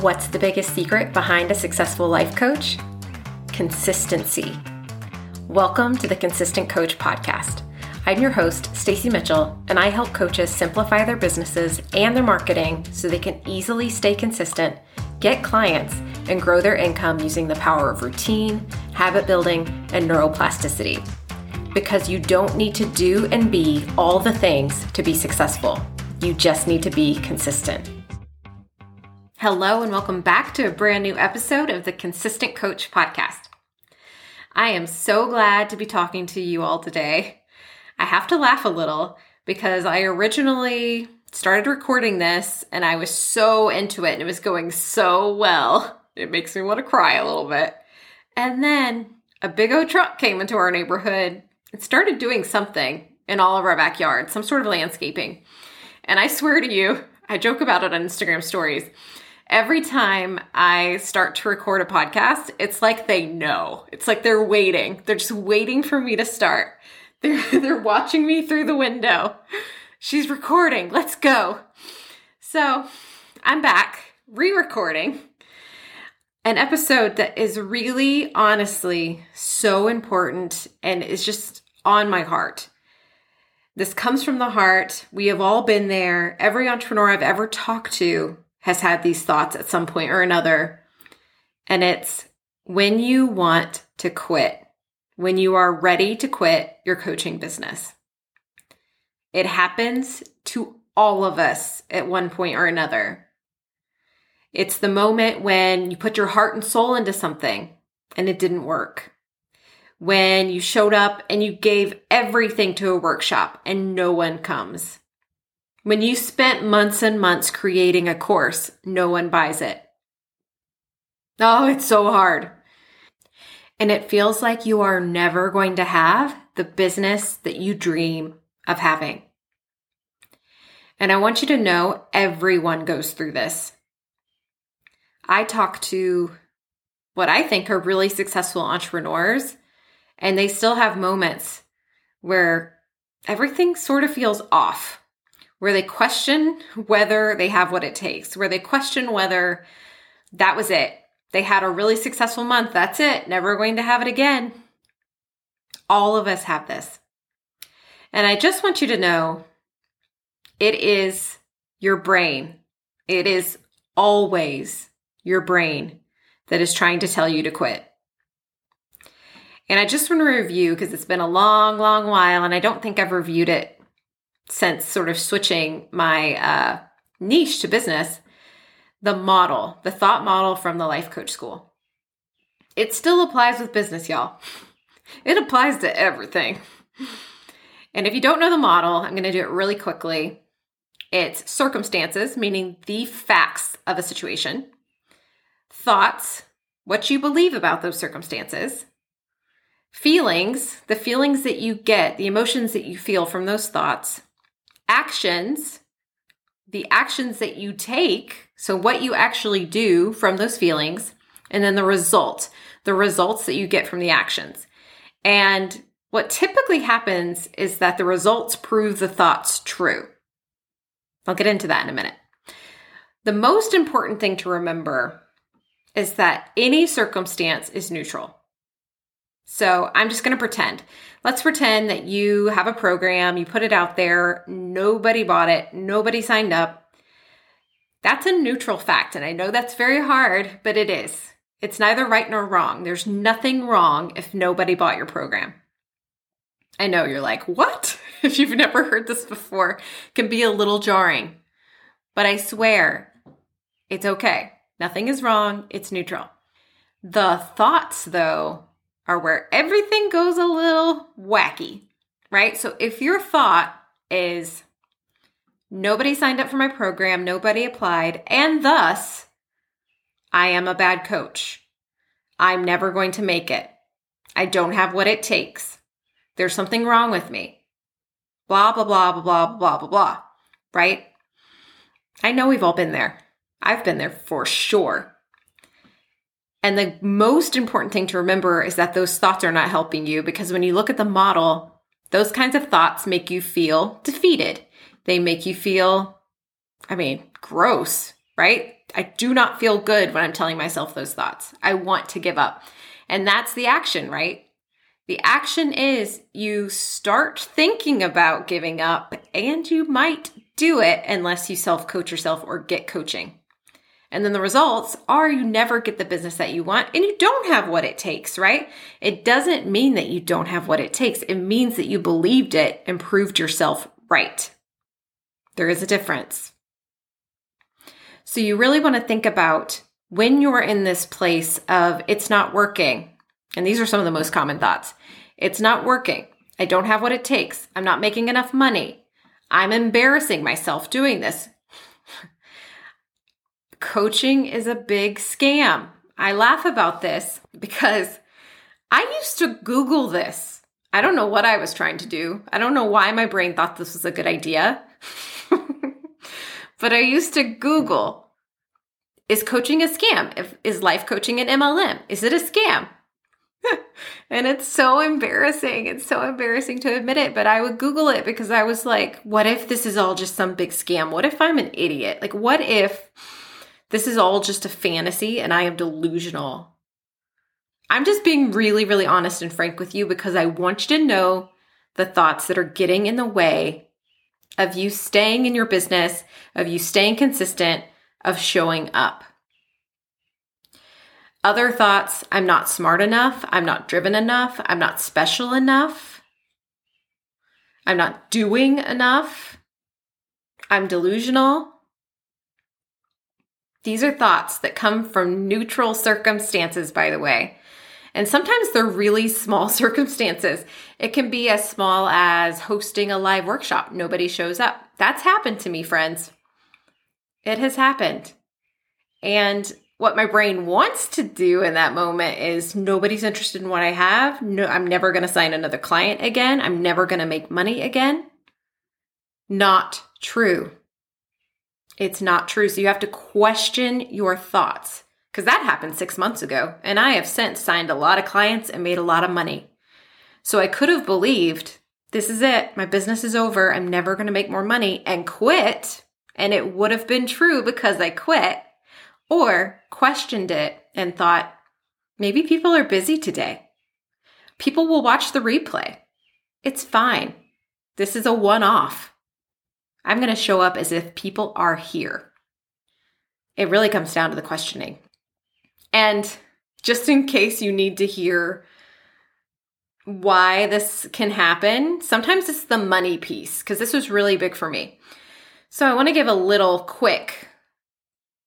What's the biggest secret behind a successful life coach? Consistency. Welcome to the Consistent Coach podcast. I'm your host, Stacie Mitchell, and I help coaches simplify their businesses and their marketing so they can easily stay consistent, get clients, and grow their income using the power of routine, habit building, and neuroplasticity. Because you don't need to do and be all the things to be successful. You just need to be consistent. Hello, and welcome back to a brand new episode of the Consistent Coach podcast. I am so glad to be talking to you all today. I have to laugh a little because I originally started recording this and I was so into it and it was going so well. It makes me want to cry a little bit. And then a big old truck came into our neighborhood and started doing something in all of our backyard, some sort of landscaping. And I swear to you, I joke about it on Instagram stories every time I start to record a podcast, it's like they know. It's like they're waiting. They're just waiting for me to start. They're they're watching me through the window. She's recording. Let's go. So, I'm back re-recording an episode that is really honestly so important and is just on my heart. This comes from the heart. We have all been there. Every entrepreneur I've ever talked to has had these thoughts at some point or another. And it's when you want to quit, when you are ready to quit your coaching business. It happens to all of us at one point or another. It's the moment when you put your heart and soul into something and it didn't work. When you showed up and you gave everything to a workshop and no one comes. When you spent months and months creating a course, no one buys it. Oh, it's so hard. And it feels like you are never going to have the business that you dream of having. And I want you to know everyone goes through this. I talk to what I think are really successful entrepreneurs, and they still have moments where everything sort of feels off where they question whether they have what it takes, where they question whether that was it. They had a really successful month. That's it. Never going to have it again. All of us have this. And I just want you to know it is your brain. It is always your brain that is trying to tell you to quit. And I just want to review because it's been a long, long while, and I don't think I've reviewed it since sort of switching my uh, niche to business, the model, the thought model from the life coach school. It still applies with business, y'all. It applies to everything. And if you don't know the model, I'm going to do it really quickly. It's circumstances, meaning the facts of a situation, thoughts, what you believe about those circumstances, feelings, the feelings that you get, the emotions that you feel from those thoughts, actions, the actions that you take, so what you actually do from those feelings, and then the result, the results that you get from the actions. And what typically happens is that the results prove the thoughts true. I'll get into that in a minute. The most important thing to remember is that any circumstance is neutral. So I'm just going to pretend. Let's pretend that you have a program, you put it out there, nobody bought it, nobody signed up. That's a neutral fact. And I know that's very hard, but it is. It's neither right nor wrong. There's nothing wrong if nobody bought your program. I know you're like, what? If you've never heard this before, can be a little jarring. But I swear, it's okay. Nothing is wrong. It's neutral. The thoughts, though, are where everything goes a little wacky, right? So if your thought is nobody signed up for my program, nobody applied, and thus I am a bad coach. I'm never going to make it. I don't have what it takes. There's something wrong with me. Blah, blah, blah, blah, blah, blah, blah, blah, right? I know we've all been there. I've been there for sure. And the most important thing to remember is that those thoughts are not helping you because when you look at the model, those kinds of thoughts make you feel defeated. They make you feel, I mean, gross, right? I do not feel good when I'm telling myself those thoughts. I want to give up. And that's the action, right? The action is you start thinking about giving up and you might do it unless you self coach yourself or get coaching. And then the results are you never get the business that you want and you don't have what it takes, right? It doesn't mean that you don't have what it takes. It means that you believed it and proved yourself right. There is a difference. So you really want to think about when you're in this place of it's not working. And these are some of the most common thoughts. It's not working. I don't have what it takes. I'm not making enough money. I'm embarrassing myself doing this. Coaching is a big scam. I laugh about this because I used to Google this. I don't know what I was trying to do. I don't know why my brain thought this was a good idea. but I used to Google is coaching a scam? Is life coaching an MLM? Is it a scam? and it's so embarrassing. It's so embarrassing to admit it, but I would Google it because I was like, what if this is all just some big scam? What if I'm an idiot? Like, what if this is all just a fantasy and I am delusional? I'm just being really, really honest and frank with you because I want you to know the thoughts that are getting in the way of you staying in your business, of you staying consistent, of showing up. Other thoughts I'm not smart enough, I'm not driven enough, I'm not special enough, I'm not doing enough, I'm delusional. These are thoughts that come from neutral circumstances, by the way. And sometimes they're really small circumstances. It can be as small as hosting a live workshop, nobody shows up. That's happened to me, friends. It has happened. And what my brain wants to do in that moment is nobody's interested in what I have. No, I'm never going to sign another client again. I'm never going to make money again. Not true. It's not true. So you have to question your thoughts because that happened six months ago. And I have since signed a lot of clients and made a lot of money. So I could have believed this is it. My business is over. I'm never going to make more money and quit. And it would have been true because I quit or questioned it and thought, maybe people are busy today. People will watch the replay. It's fine. This is a one off. I'm going to show up as if people are here. It really comes down to the questioning. And just in case you need to hear why this can happen, sometimes it's the money piece, because this was really big for me. So I want to give a little quick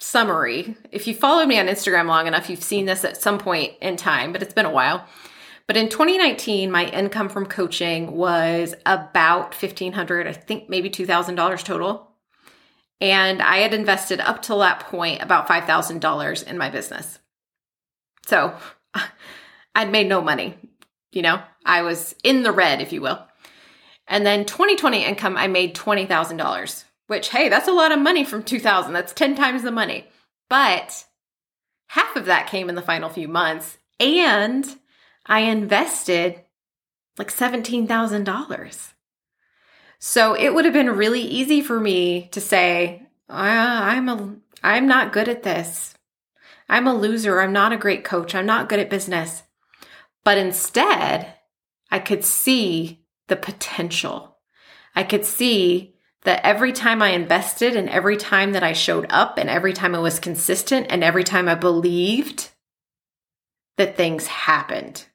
summary. If you followed me on Instagram long enough, you've seen this at some point in time, but it's been a while. But in 2019, my income from coaching was about 1,500, I think maybe $2,000 total. And I had invested up till that point about $5,000 in my business. So I'd made no money. You know, I was in the red, if you will. And then 2020 income, I made $20,000 which hey, that's a lot of money from 2000. That's 10 times the money. But half of that came in the final few months and I invested like $17,000. So it would have been really easy for me to say, uh, I'm a I'm not good at this. I'm a loser. I'm not a great coach. I'm not good at business. But instead, I could see the potential. I could see that every time I invested and every time that I showed up and every time I was consistent and every time I believed that things happened.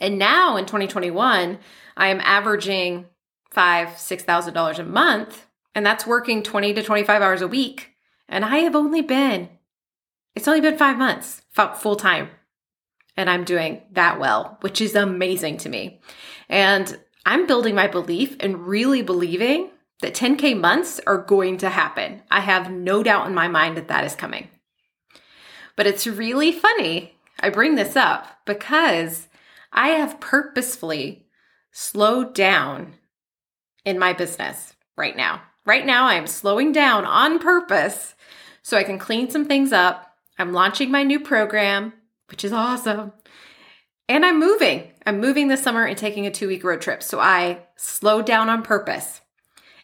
And now in 2021, I am averaging five, six thousand dollars a month, and that's working 20 to 25 hours a week. And I have only been, it's only been five months full time. And I'm doing that well, which is amazing to me. And I'm building my belief and really believing that 10K months are going to happen. I have no doubt in my mind that that is coming. But it's really funny. I bring this up because I have purposefully slowed down in my business right now. Right now, I'm slowing down on purpose so I can clean some things up. I'm launching my new program, which is awesome. And I'm moving. I'm moving this summer and taking a two week road trip. So I slowed down on purpose.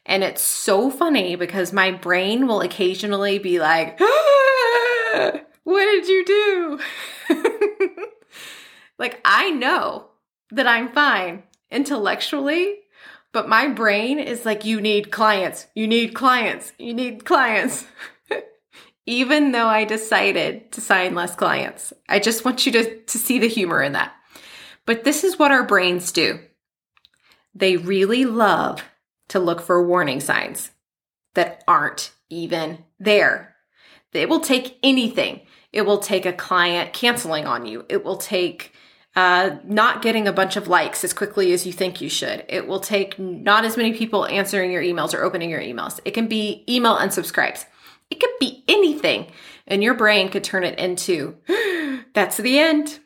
And it's so funny because my brain will occasionally be like, ah, What did you do? like, I know that I'm fine intellectually, but my brain is like, You need clients, you need clients, you need clients. Even though I decided to sign less clients, I just want you to, to see the humor in that. But this is what our brains do they really love to look for warning signs that aren't even there. It will take anything. It will take a client canceling on you. It will take uh, not getting a bunch of likes as quickly as you think you should. It will take not as many people answering your emails or opening your emails. It can be email unsubscribes. It could be anything. And your brain could turn it into that's the end.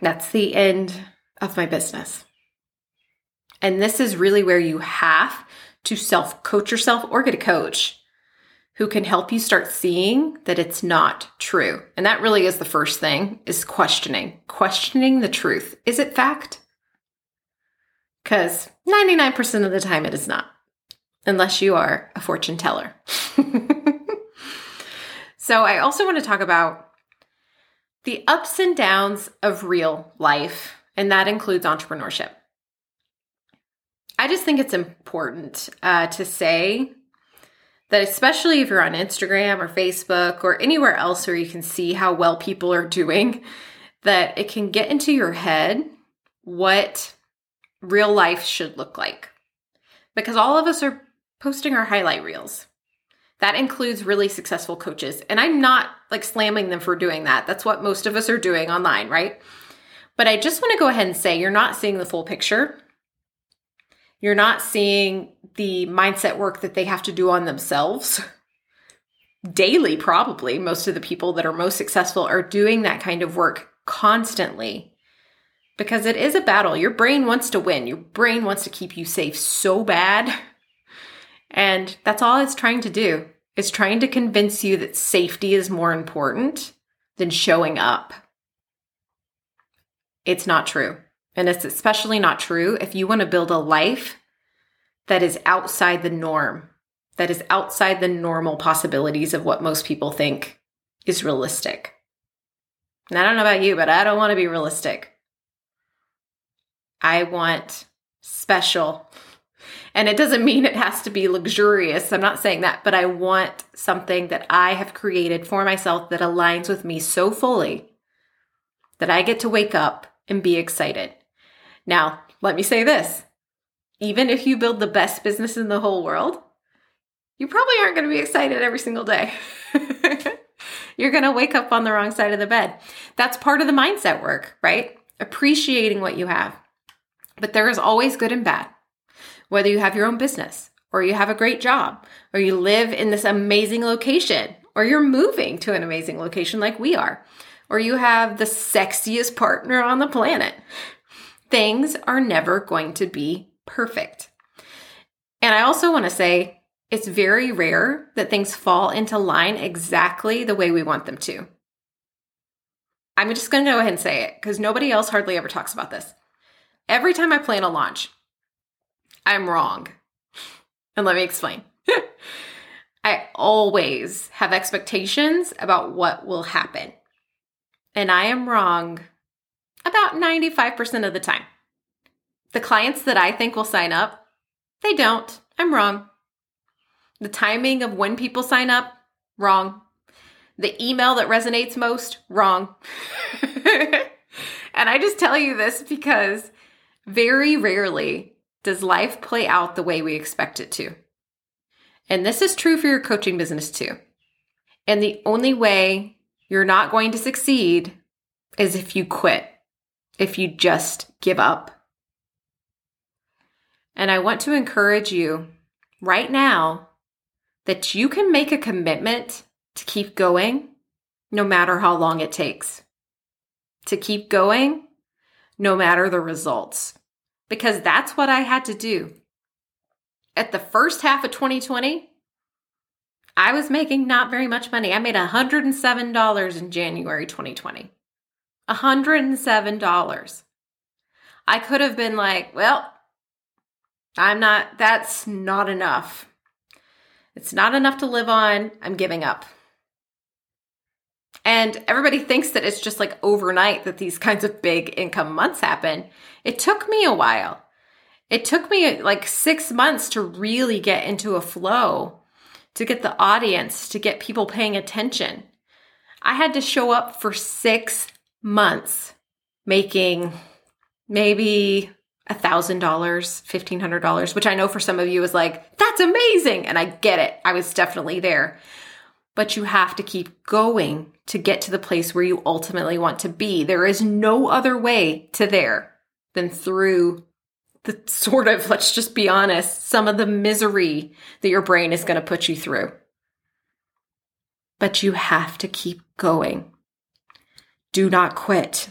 That's the end of my business. And this is really where you have to self coach yourself or get a coach who can help you start seeing that it's not true. And that really is the first thing is questioning, questioning the truth. Is it fact? Cuz 99% of the time it is not. Unless you are a fortune teller. so I also want to talk about the ups and downs of real life, and that includes entrepreneurship. I just think it's important uh, to say that, especially if you're on Instagram or Facebook or anywhere else where you can see how well people are doing, that it can get into your head what real life should look like. Because all of us are posting our highlight reels. That includes really successful coaches. And I'm not like slamming them for doing that. That's what most of us are doing online, right? But I just want to go ahead and say you're not seeing the full picture. You're not seeing the mindset work that they have to do on themselves daily, probably. Most of the people that are most successful are doing that kind of work constantly because it is a battle. Your brain wants to win, your brain wants to keep you safe so bad. And that's all it's trying to do. It's trying to convince you that safety is more important than showing up. It's not true. And it's especially not true if you want to build a life that is outside the norm, that is outside the normal possibilities of what most people think is realistic. And I don't know about you, but I don't want to be realistic. I want special. And it doesn't mean it has to be luxurious. I'm not saying that, but I want something that I have created for myself that aligns with me so fully that I get to wake up and be excited. Now, let me say this even if you build the best business in the whole world, you probably aren't going to be excited every single day. You're going to wake up on the wrong side of the bed. That's part of the mindset work, right? Appreciating what you have. But there is always good and bad. Whether you have your own business, or you have a great job, or you live in this amazing location, or you're moving to an amazing location like we are, or you have the sexiest partner on the planet, things are never going to be perfect. And I also want to say it's very rare that things fall into line exactly the way we want them to. I'm just going to go ahead and say it because nobody else hardly ever talks about this. Every time I plan a launch, I'm wrong. And let me explain. I always have expectations about what will happen. And I am wrong about 95% of the time. The clients that I think will sign up, they don't. I'm wrong. The timing of when people sign up, wrong. The email that resonates most, wrong. and I just tell you this because very rarely does life play out the way we expect it to. And this is true for your coaching business too. And the only way you're not going to succeed is if you quit if you just give up. And I want to encourage you right now that you can make a commitment to keep going no matter how long it takes. To keep going no matter the results. Because that's what I had to do. At the first half of 2020, I was making not very much money. I made $107 in January 2020. $107. I could have been like, well, I'm not, that's not enough. It's not enough to live on. I'm giving up. And everybody thinks that it's just like overnight that these kinds of big income months happen. It took me a while. It took me like six months to really get into a flow, to get the audience, to get people paying attention. I had to show up for six months making maybe a thousand dollars, fifteen hundred dollars, which I know for some of you is like, that's amazing. And I get it. I was definitely there. But you have to keep going to get to the place where you ultimately want to be. There is no other way to there than through the sort of, let's just be honest, some of the misery that your brain is going to put you through. But you have to keep going. Do not quit.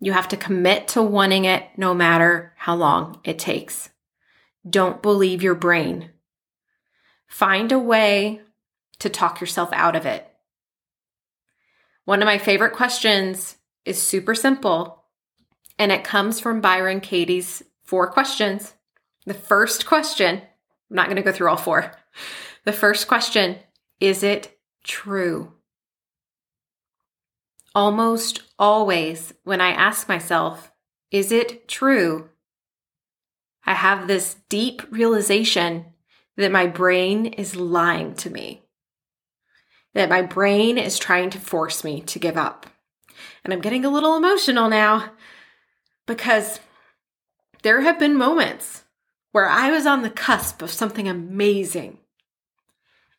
You have to commit to wanting it no matter how long it takes. Don't believe your brain. Find a way to talk yourself out of it. One of my favorite questions is super simple, and it comes from Byron Katie's four questions. The first question, I'm not going to go through all four. The first question is it true? Almost always, when I ask myself, is it true? I have this deep realization that my brain is lying to me, that my brain is trying to force me to give up. And I'm getting a little emotional now because there have been moments where I was on the cusp of something amazing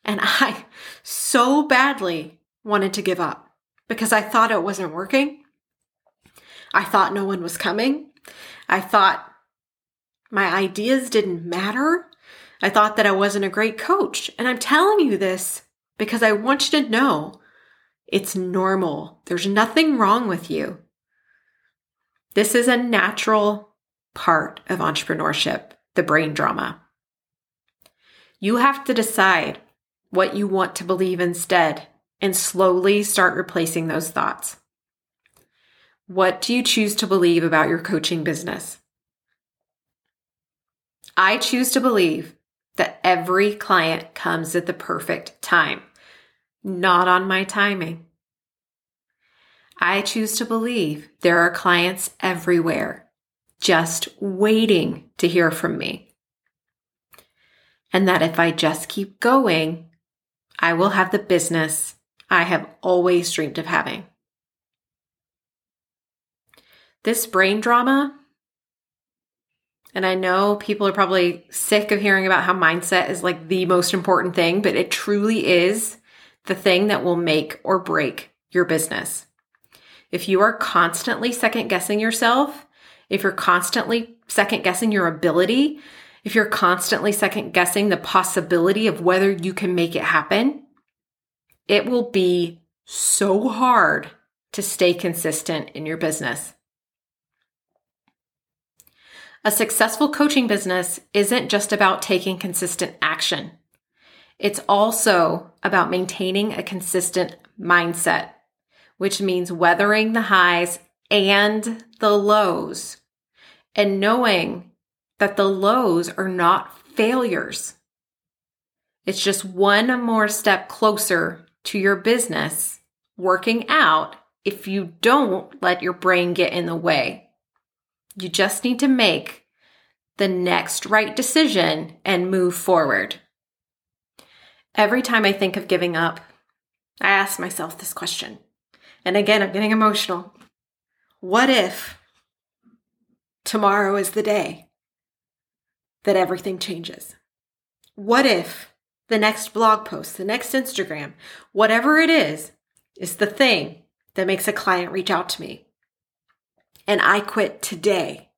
and I so badly wanted to give up because I thought it wasn't working. I thought no one was coming. I thought my ideas didn't matter. I thought that I wasn't a great coach. And I'm telling you this because I want you to know it's normal. There's nothing wrong with you. This is a natural part of entrepreneurship, the brain drama. You have to decide what you want to believe instead and slowly start replacing those thoughts. What do you choose to believe about your coaching business? I choose to believe that every client comes at the perfect time, not on my timing. I choose to believe there are clients everywhere just waiting to hear from me. And that if I just keep going, I will have the business I have always dreamed of having. This brain drama, and I know people are probably sick of hearing about how mindset is like the most important thing, but it truly is the thing that will make or break your business. If you are constantly second guessing yourself, if you're constantly second guessing your ability, if you're constantly second guessing the possibility of whether you can make it happen, it will be so hard to stay consistent in your business. A successful coaching business isn't just about taking consistent action. It's also about maintaining a consistent mindset, which means weathering the highs and the lows and knowing that the lows are not failures. It's just one more step closer to your business working out if you don't let your brain get in the way. You just need to make the next right decision and move forward. Every time I think of giving up, I ask myself this question. And again, I'm getting emotional. What if tomorrow is the day that everything changes? What if the next blog post, the next Instagram, whatever it is, is the thing that makes a client reach out to me. And I quit today.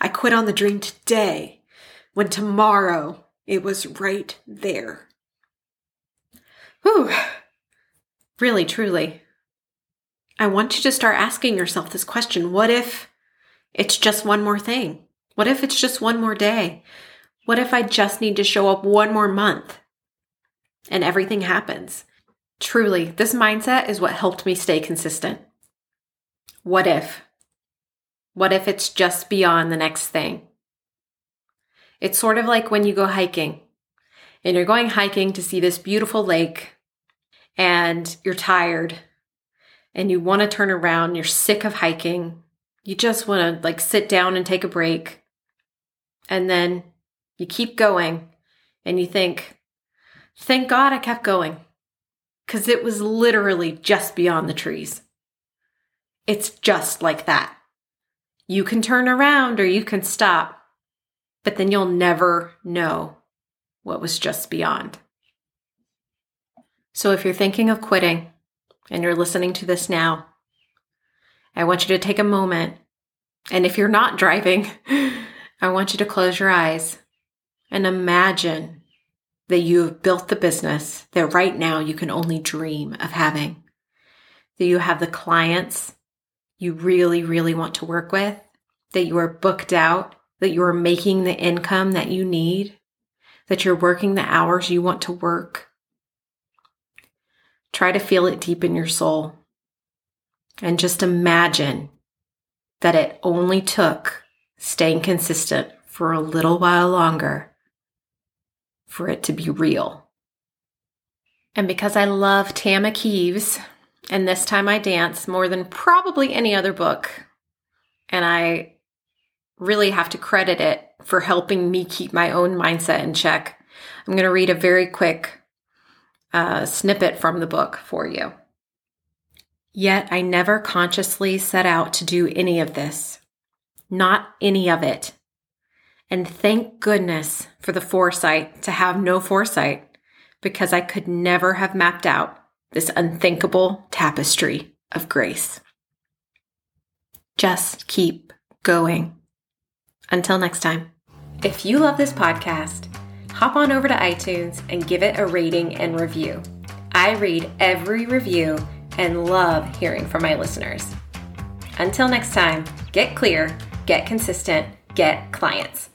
I quit on the dream today when tomorrow it was right there. Whew. Really, truly. I want you to start asking yourself this question What if it's just one more thing? What if it's just one more day? What if I just need to show up one more month and everything happens? Truly, this mindset is what helped me stay consistent. What if? What if it's just beyond the next thing? It's sort of like when you go hiking and you're going hiking to see this beautiful lake and you're tired and you want to turn around, you're sick of hiking. You just want to like sit down and take a break. And then you keep going and you think, thank God I kept going because it was literally just beyond the trees. It's just like that. You can turn around or you can stop, but then you'll never know what was just beyond. So if you're thinking of quitting and you're listening to this now, I want you to take a moment. And if you're not driving, I want you to close your eyes and imagine that you have built the business that right now you can only dream of having. That you have the clients you really, really want to work with, that you are booked out, that you are making the income that you need, that you're working the hours you want to work. Try to feel it deep in your soul. And just imagine that it only took staying consistent for a little while longer for it to be real. And because I love Tama Kieves, and This Time I Dance more than probably any other book. And I really have to credit it for helping me keep my own mindset in check. I'm going to read a very quick uh, snippet from the book for you. Yet I never consciously set out to do any of this, not any of it. And thank goodness for the foresight to have no foresight, because I could never have mapped out this unthinkable tapestry of grace. Just keep going. Until next time. If you love this podcast, hop on over to iTunes and give it a rating and review. I read every review and love hearing from my listeners. Until next time, get clear, get consistent, get clients.